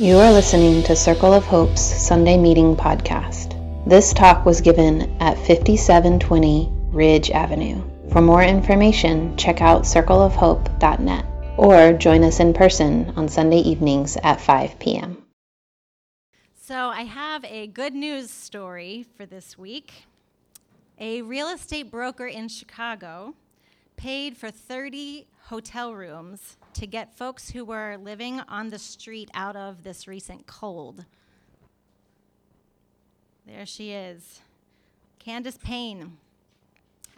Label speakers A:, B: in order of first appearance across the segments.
A: You are listening to Circle of Hope's Sunday Meeting Podcast. This talk was given at 5720 Ridge Avenue. For more information, check out circleofhope.net or join us in person on Sunday evenings at 5 p.m.
B: So, I have a good news story for this week. A real estate broker in Chicago paid for 30 hotel rooms to get folks who were living on the street out of this recent cold. There she is, Candice Payne.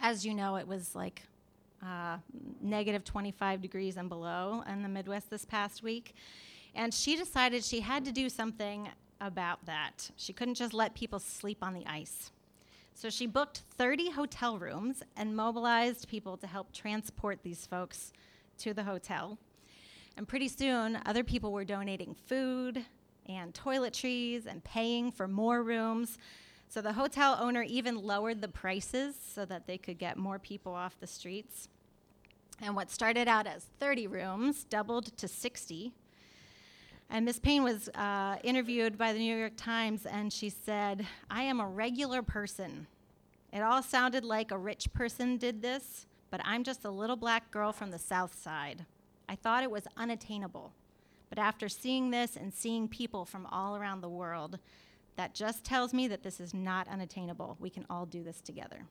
B: As you know, it was like uh, negative 25 degrees and below in the Midwest this past week. And she decided she had to do something about that. She couldn't just let people sleep on the ice. So she booked 30 hotel rooms and mobilized people to help transport these folks to the hotel. And pretty soon, other people were donating food and toiletries and paying for more rooms. So the hotel owner even lowered the prices so that they could get more people off the streets. And what started out as 30 rooms doubled to 60. And Miss Payne was uh, interviewed by the New York Times, and she said, I am a regular person. It all sounded like a rich person did this, but I'm just a little black girl from the South Side. I thought it was unattainable. But after seeing this and seeing people from all around the world, that just tells me that this is not unattainable. We can all do this together.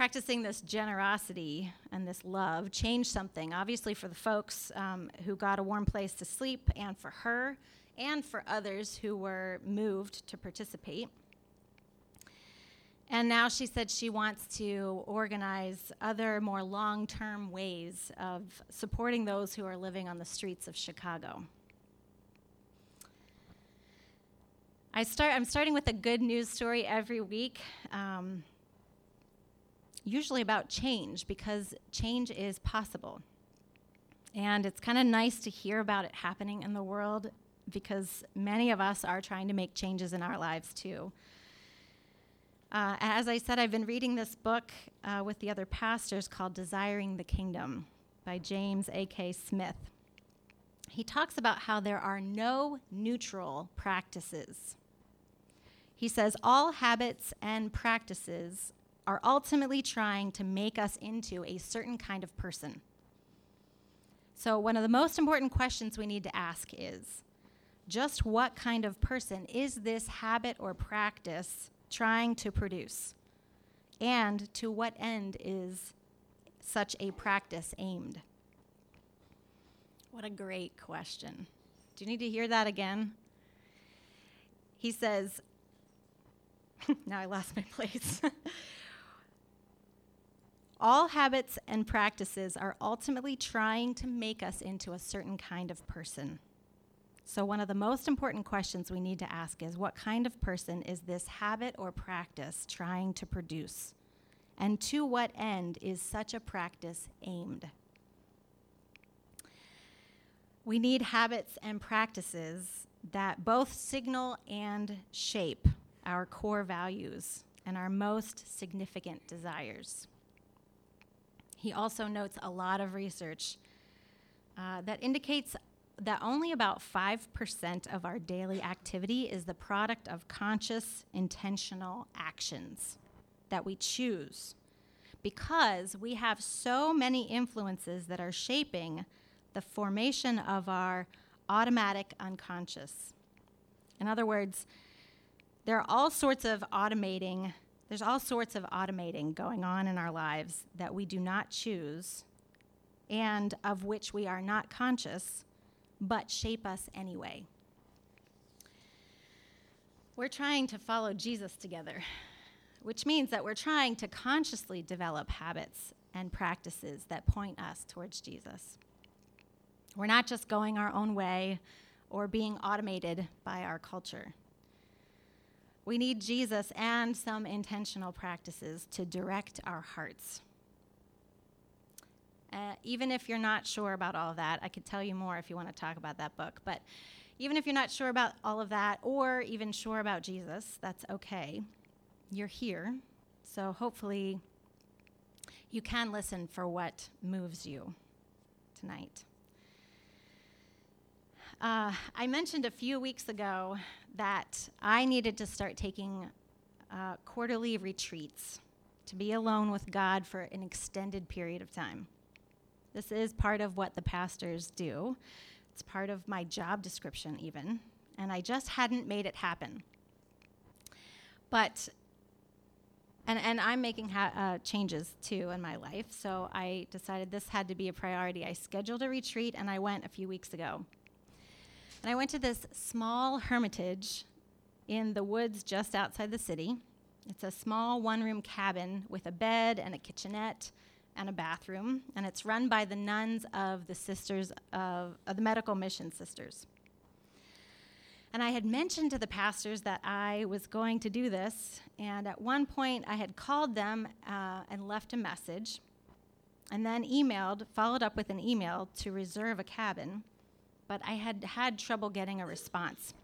B: Practicing this generosity and this love changed something, obviously, for the folks um, who got a warm place to sleep, and for her, and for others who were moved to participate. And now she said she wants to organize other more long term ways of supporting those who are living on the streets of Chicago. I start, I'm starting with a good news story every week, um, usually about change, because change is possible. And it's kind of nice to hear about it happening in the world because many of us are trying to make changes in our lives too. Uh, as I said, I've been reading this book uh, with the other pastors called Desiring the Kingdom by James A.K. Smith. He talks about how there are no neutral practices. He says all habits and practices are ultimately trying to make us into a certain kind of person. So, one of the most important questions we need to ask is just what kind of person is this habit or practice trying to produce? And to what end is such a practice aimed? What a great question. Do you need to hear that again? He says, now I lost my place. All habits and practices are ultimately trying to make us into a certain kind of person. So, one of the most important questions we need to ask is what kind of person is this habit or practice trying to produce? And to what end is such a practice aimed? We need habits and practices that both signal and shape our core values and our most significant desires. He also notes a lot of research uh, that indicates that only about 5% of our daily activity is the product of conscious, intentional actions that we choose because we have so many influences that are shaping the formation of our automatic unconscious. In other words, there are all sorts of automating, there's all sorts of automating going on in our lives that we do not choose and of which we are not conscious but shape us anyway. We're trying to follow Jesus together, which means that we're trying to consciously develop habits and practices that point us towards Jesus. We're not just going our own way or being automated by our culture. We need Jesus and some intentional practices to direct our hearts. Uh, even if you're not sure about all of that, I could tell you more if you want to talk about that book. But even if you're not sure about all of that or even sure about Jesus, that's okay. You're here. So hopefully you can listen for what moves you tonight. Uh, I mentioned a few weeks ago that I needed to start taking uh, quarterly retreats to be alone with God for an extended period of time. This is part of what the pastors do, it's part of my job description, even, and I just hadn't made it happen. But and, and I'm making ha- uh, changes too in my life, so I decided this had to be a priority. I scheduled a retreat and I went a few weeks ago. And I went to this small hermitage in the woods just outside the city. It's a small one room cabin with a bed and a kitchenette and a bathroom, and it's run by the nuns of the Sisters of, of the Medical Mission Sisters. And I had mentioned to the pastors that I was going to do this. And at one point, I had called them uh, and left a message, and then emailed, followed up with an email to reserve a cabin. But I had had trouble getting a response.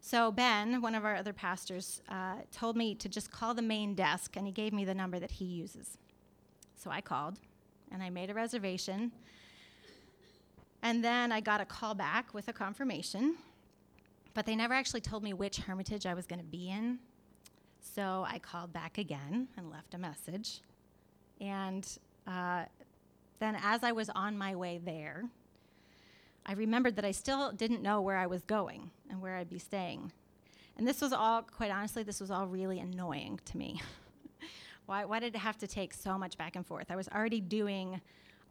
B: So Ben, one of our other pastors, uh, told me to just call the main desk, and he gave me the number that he uses. So I called, and I made a reservation. And then I got a call back with a confirmation but they never actually told me which hermitage I was going to be in. So I called back again and left a message. And uh, then, as I was on my way there, I remembered that I still didn't know where I was going and where I'd be staying. And this was all, quite honestly, this was all really annoying to me. why, why did it have to take so much back and forth? I was already doing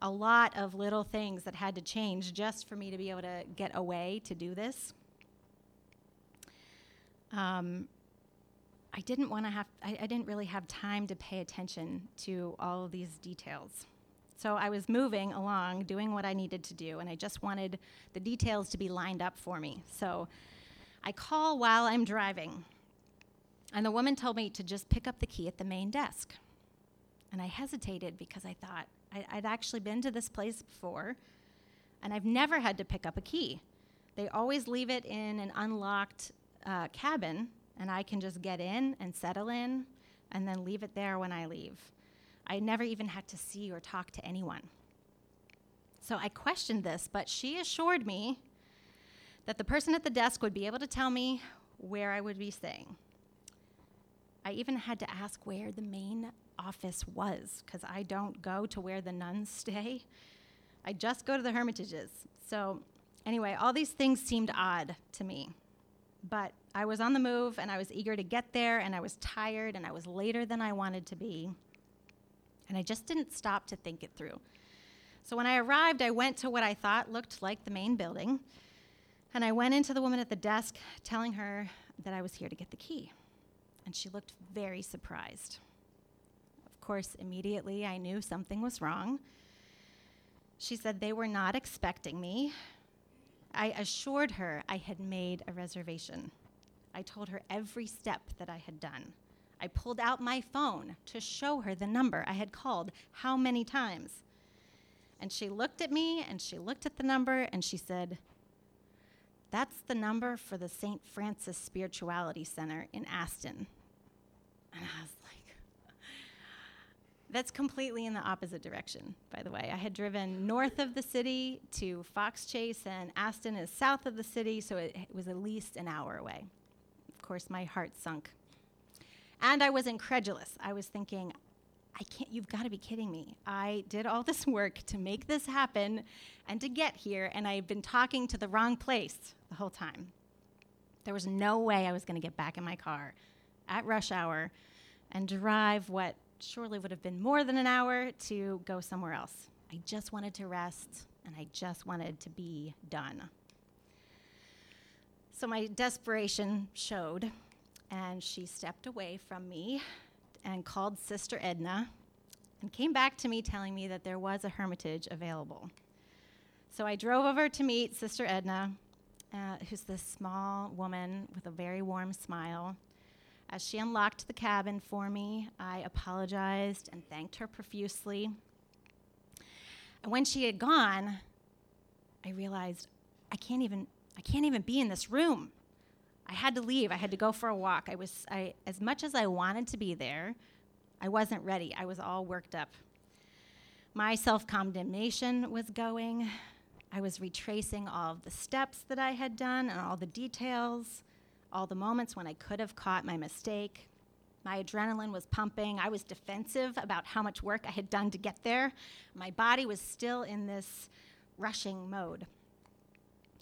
B: a lot of little things that had to change just for me to be able to get away to do this um, I didn't want to have, I, I didn't really have time to pay attention to all of these details. So I was moving along, doing what I needed to do, and I just wanted the details to be lined up for me. So I call while I'm driving, and the woman told me to just pick up the key at the main desk. And I hesitated because I thought I, I'd actually been to this place before, and I've never had to pick up a key. They always leave it in an unlocked uh, cabin, and I can just get in and settle in and then leave it there when I leave. I never even had to see or talk to anyone. So I questioned this, but she assured me that the person at the desk would be able to tell me where I would be staying. I even had to ask where the main office was, because I don't go to where the nuns stay. I just go to the hermitages. So, anyway, all these things seemed odd to me. But I was on the move and I was eager to get there and I was tired and I was later than I wanted to be. And I just didn't stop to think it through. So when I arrived, I went to what I thought looked like the main building. And I went into the woman at the desk telling her that I was here to get the key. And she looked very surprised. Of course, immediately I knew something was wrong. She said they were not expecting me I assured her I had made a reservation. I told her every step that I had done. I pulled out my phone to show her the number I had called how many times. And she looked at me and she looked at the number and she said, That's the number for the St. Francis Spirituality Center in Aston. And I was like, that's completely in the opposite direction, by the way. I had driven north of the city to Fox Chase, and Aston is south of the city, so it, it was at least an hour away. Of course, my heart sunk. And I was incredulous. I was thinking, I can't, you've got to be kidding me. I did all this work to make this happen and to get here, and I've been talking to the wrong place the whole time. There was no way I was going to get back in my car at rush hour and drive what surely would have been more than an hour to go somewhere else. I just wanted to rest and I just wanted to be done. So my desperation showed, and she stepped away from me and called Sister Edna and came back to me telling me that there was a hermitage available. So I drove over to meet Sister Edna, uh, who's this small woman with a very warm smile. As she unlocked the cabin for me, I apologized and thanked her profusely. And when she had gone, I realized I can't even I can't even be in this room. I had to leave. I had to go for a walk. I was I, as much as I wanted to be there, I wasn't ready. I was all worked up. My self-condemnation was going. I was retracing all of the steps that I had done and all the details, all the moments when I could have caught my mistake. My adrenaline was pumping. I was defensive about how much work I had done to get there. My body was still in this rushing mode.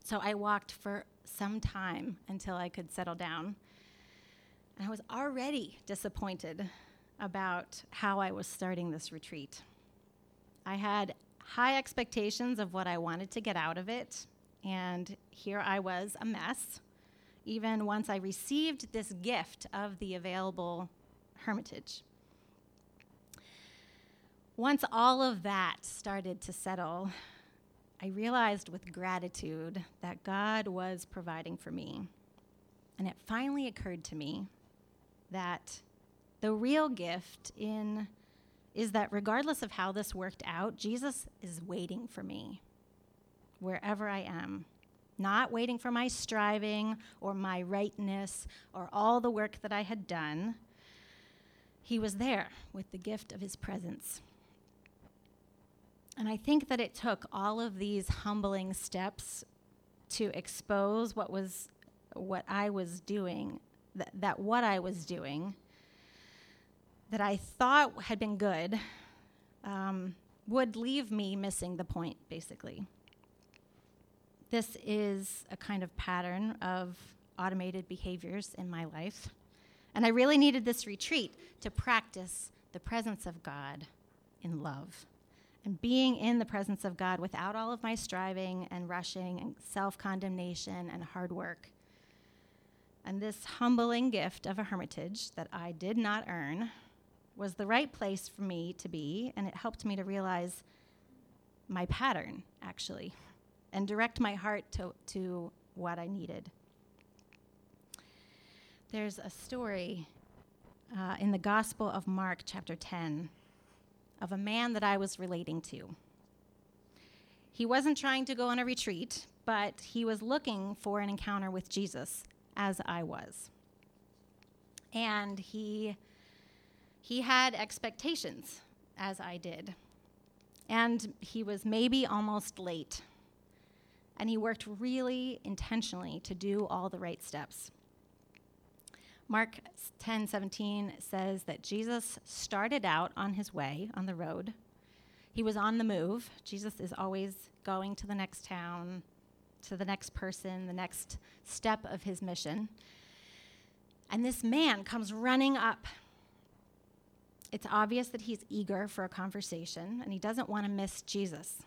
B: So I walked for some time until I could settle down. And I was already disappointed about how I was starting this retreat. I had high expectations of what I wanted to get out of it, and here I was, a mess even once I received this gift of the available hermitage. Once all of that started to settle, I realized with gratitude that God was providing for me. And it finally occurred to me that the real gift in is that regardless of how this worked out, Jesus is waiting for me wherever I am not waiting for my striving or my rightness or all the work that I had done. He was there with the gift of his presence. And I think that it took all of these humbling steps to expose what was what I was doing, that, what I was doing, that I thought had been good, um, would leave me missing the point, basically. This is a kind of pattern of automated behaviors in my life. And I really needed this retreat to practice the presence of God in love. And being in the presence of God without all of my striving and rushing and self condemnation and hard work. And this humbling gift of a hermitage that I did not earn was the right place for me to be, and it helped me to realize my pattern, actually and direct my heart to, to what I needed. There's a story uh, in the Gospel of Mark, chapter 10, of a man that I was relating to. He wasn't trying to go on a retreat, but he was looking for an encounter with Jesus, as I was. And he, he had expectations, as I did. And he was maybe almost late and he worked really intentionally to do all the right steps. Mark 10 17 says that Jesus started out on his way on the road. He was on the move. Jesus is always going to the next town, to the next person, the next step of his mission. And this man comes running up. It's obvious that he's eager for a conversation and he doesn't want to miss Jesus.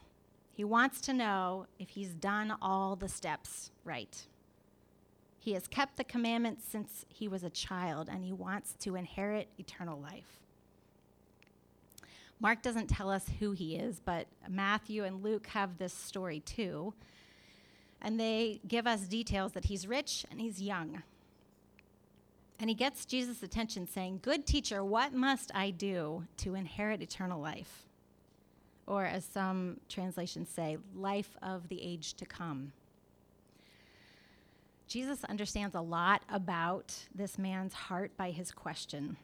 B: He wants to know if he's done all the steps right. He has kept the commandments since he was a child, and he wants to inherit eternal life. Mark doesn't tell us who he is, but Matthew and Luke have this story too. And they give us details that he's rich and he's young. And he gets Jesus' attention saying, Good teacher, what must I do to inherit eternal life? or as some translations say, life of the age to come. Jesus understands a lot about this man's heart by his question.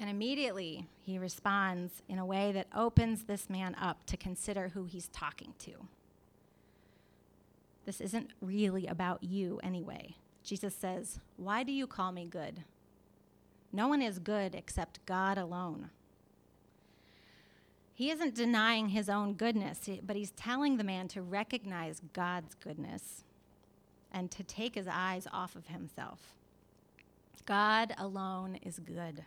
B: And immediately he responds in a way that opens this man up to consider who he's talking to. This isn't really about you anyway. Jesus says, Why do you call me good? No one is good except God alone. He isn't denying his own goodness, but he's telling the man to recognize God's goodness and to take his eyes off of himself. God alone is good.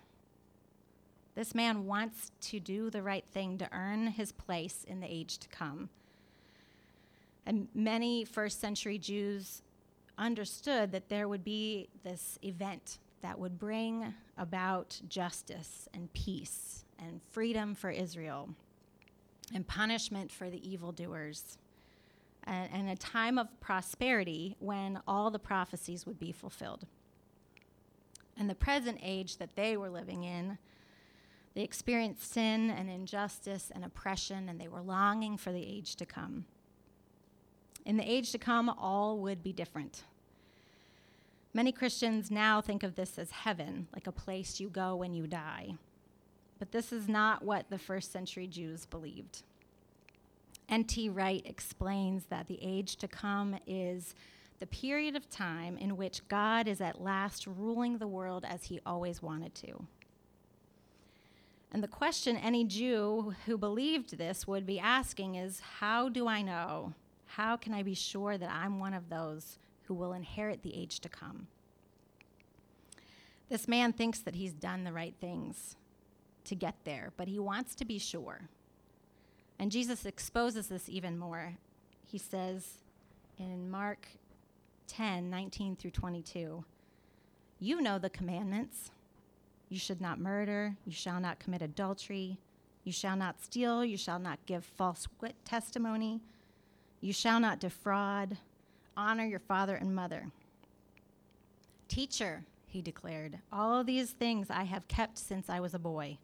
B: This man wants to do the right thing to earn his place in the age to come. And many first century Jews understood that there would be this event that would bring about justice and peace and freedom for Israel and punishment for the evildoers, and, and a time of prosperity when all the prophecies would be fulfilled. In the present age that they were living in, they experienced sin and injustice and oppression, and they were longing for the age to come. In the age to come, all would be different. Many Christians now think of this as heaven, like a place you go when you die. But this is not what the first century Jews believed. N.T. Wright explains that the age to come is the period of time in which God is at last ruling the world as he always wanted to. And the question any Jew who believed this would be asking is How do I know? How can I be sure that I'm one of those who will inherit the age to come? This man thinks that he's done the right things to get there, but he wants to be sure. And Jesus exposes this even more. He says in Mark 10 19 through 22, You know the commandments. You should not murder, you shall not commit adultery, you shall not steal, you shall not give false wit- testimony, you shall not defraud, honor your father and mother. Teacher, he declared, all these things I have kept since I was a boy.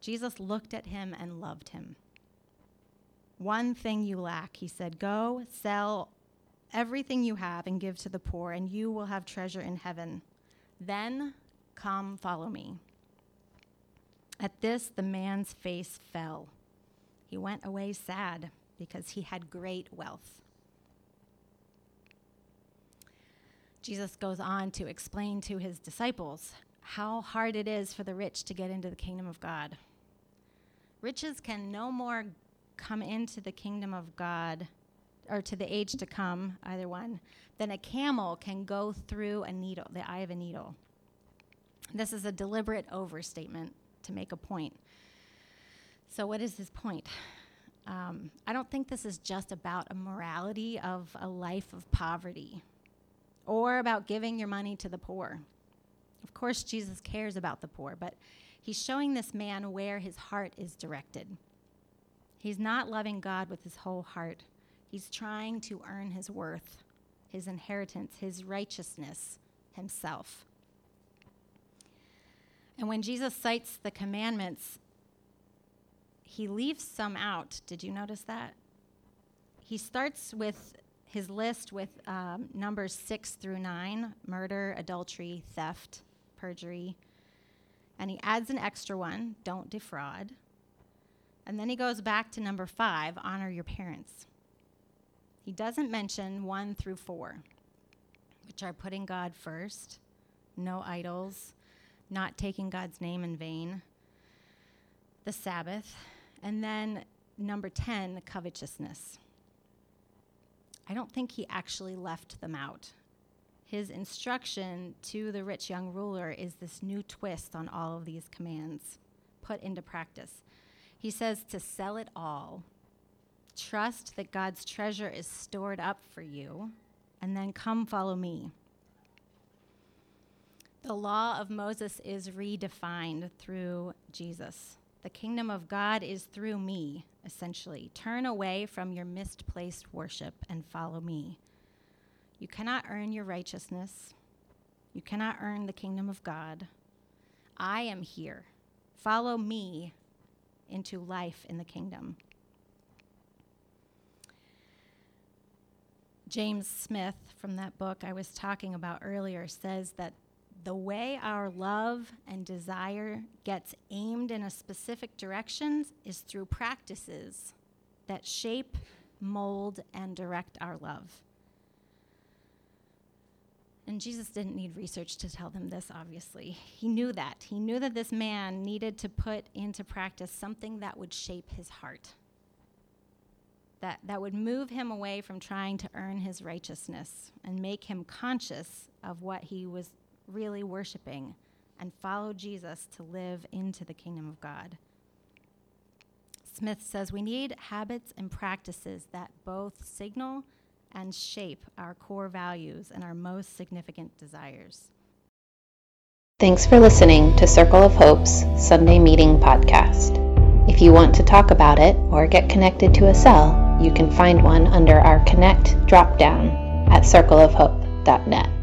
B: Jesus looked at him and loved him. One thing you lack, he said, go sell everything you have and give to the poor, and you will have treasure in heaven. Then come follow me. At this, the man's face fell. He went away sad because he had great wealth. Jesus goes on to explain to his disciples how hard it is for the rich to get into the kingdom of God. Riches can no more come into the kingdom of God or to the age to come, either one, than a camel can go through a needle, the eye of a needle. This is a deliberate overstatement to make a point. So, what is his point? Um, I don't think this is just about a morality of a life of poverty or about giving your money to the poor. Of course, Jesus cares about the poor, but He's showing this man where his heart is directed. He's not loving God with his whole heart. He's trying to earn his worth, his inheritance, his righteousness himself. And when Jesus cites the commandments, he leaves some out. Did you notice that? He starts with his list with um, numbers six through nine murder, adultery, theft, perjury, and he adds an extra one don't defraud. And then he goes back to number five honor your parents. He doesn't mention one through four, which are putting God first, no idols, not taking God's name in vain, the Sabbath, and then number 10, covetousness. I don't think he actually left them out his instruction to the rich young ruler is this new twist on all of these commands put into practice. He says to sell it all, trust that God's treasure is stored up for you, and then come follow me. The law of Moses is redefined through Jesus. The kingdom of God is through me, essentially. Turn away from your misplaced worship and follow me. You cannot earn your righteousness. You cannot earn the kingdom of God. I am here. Follow me into life in the kingdom. James Smith, from that book I was talking about earlier, says that the way our love and desire gets aimed in a specific direction is through practices that shape, mold, and direct our love. And Jesus didn't need research to tell them this, obviously. He knew that. He knew that this man needed to put into practice something that would shape his heart, that, that would move him away from trying to earn his righteousness and make him conscious of what he was really worshiping and follow Jesus to live into the kingdom of God. Smith says we need habits and practices that both signal and shape our core values and our most significant desires.
A: Thanks for listening to Circle of Hope's Sunday Meeting Podcast. If you want to talk about it or get connected to a cell, you can find one under our Connect dropdown at circleofhope.net.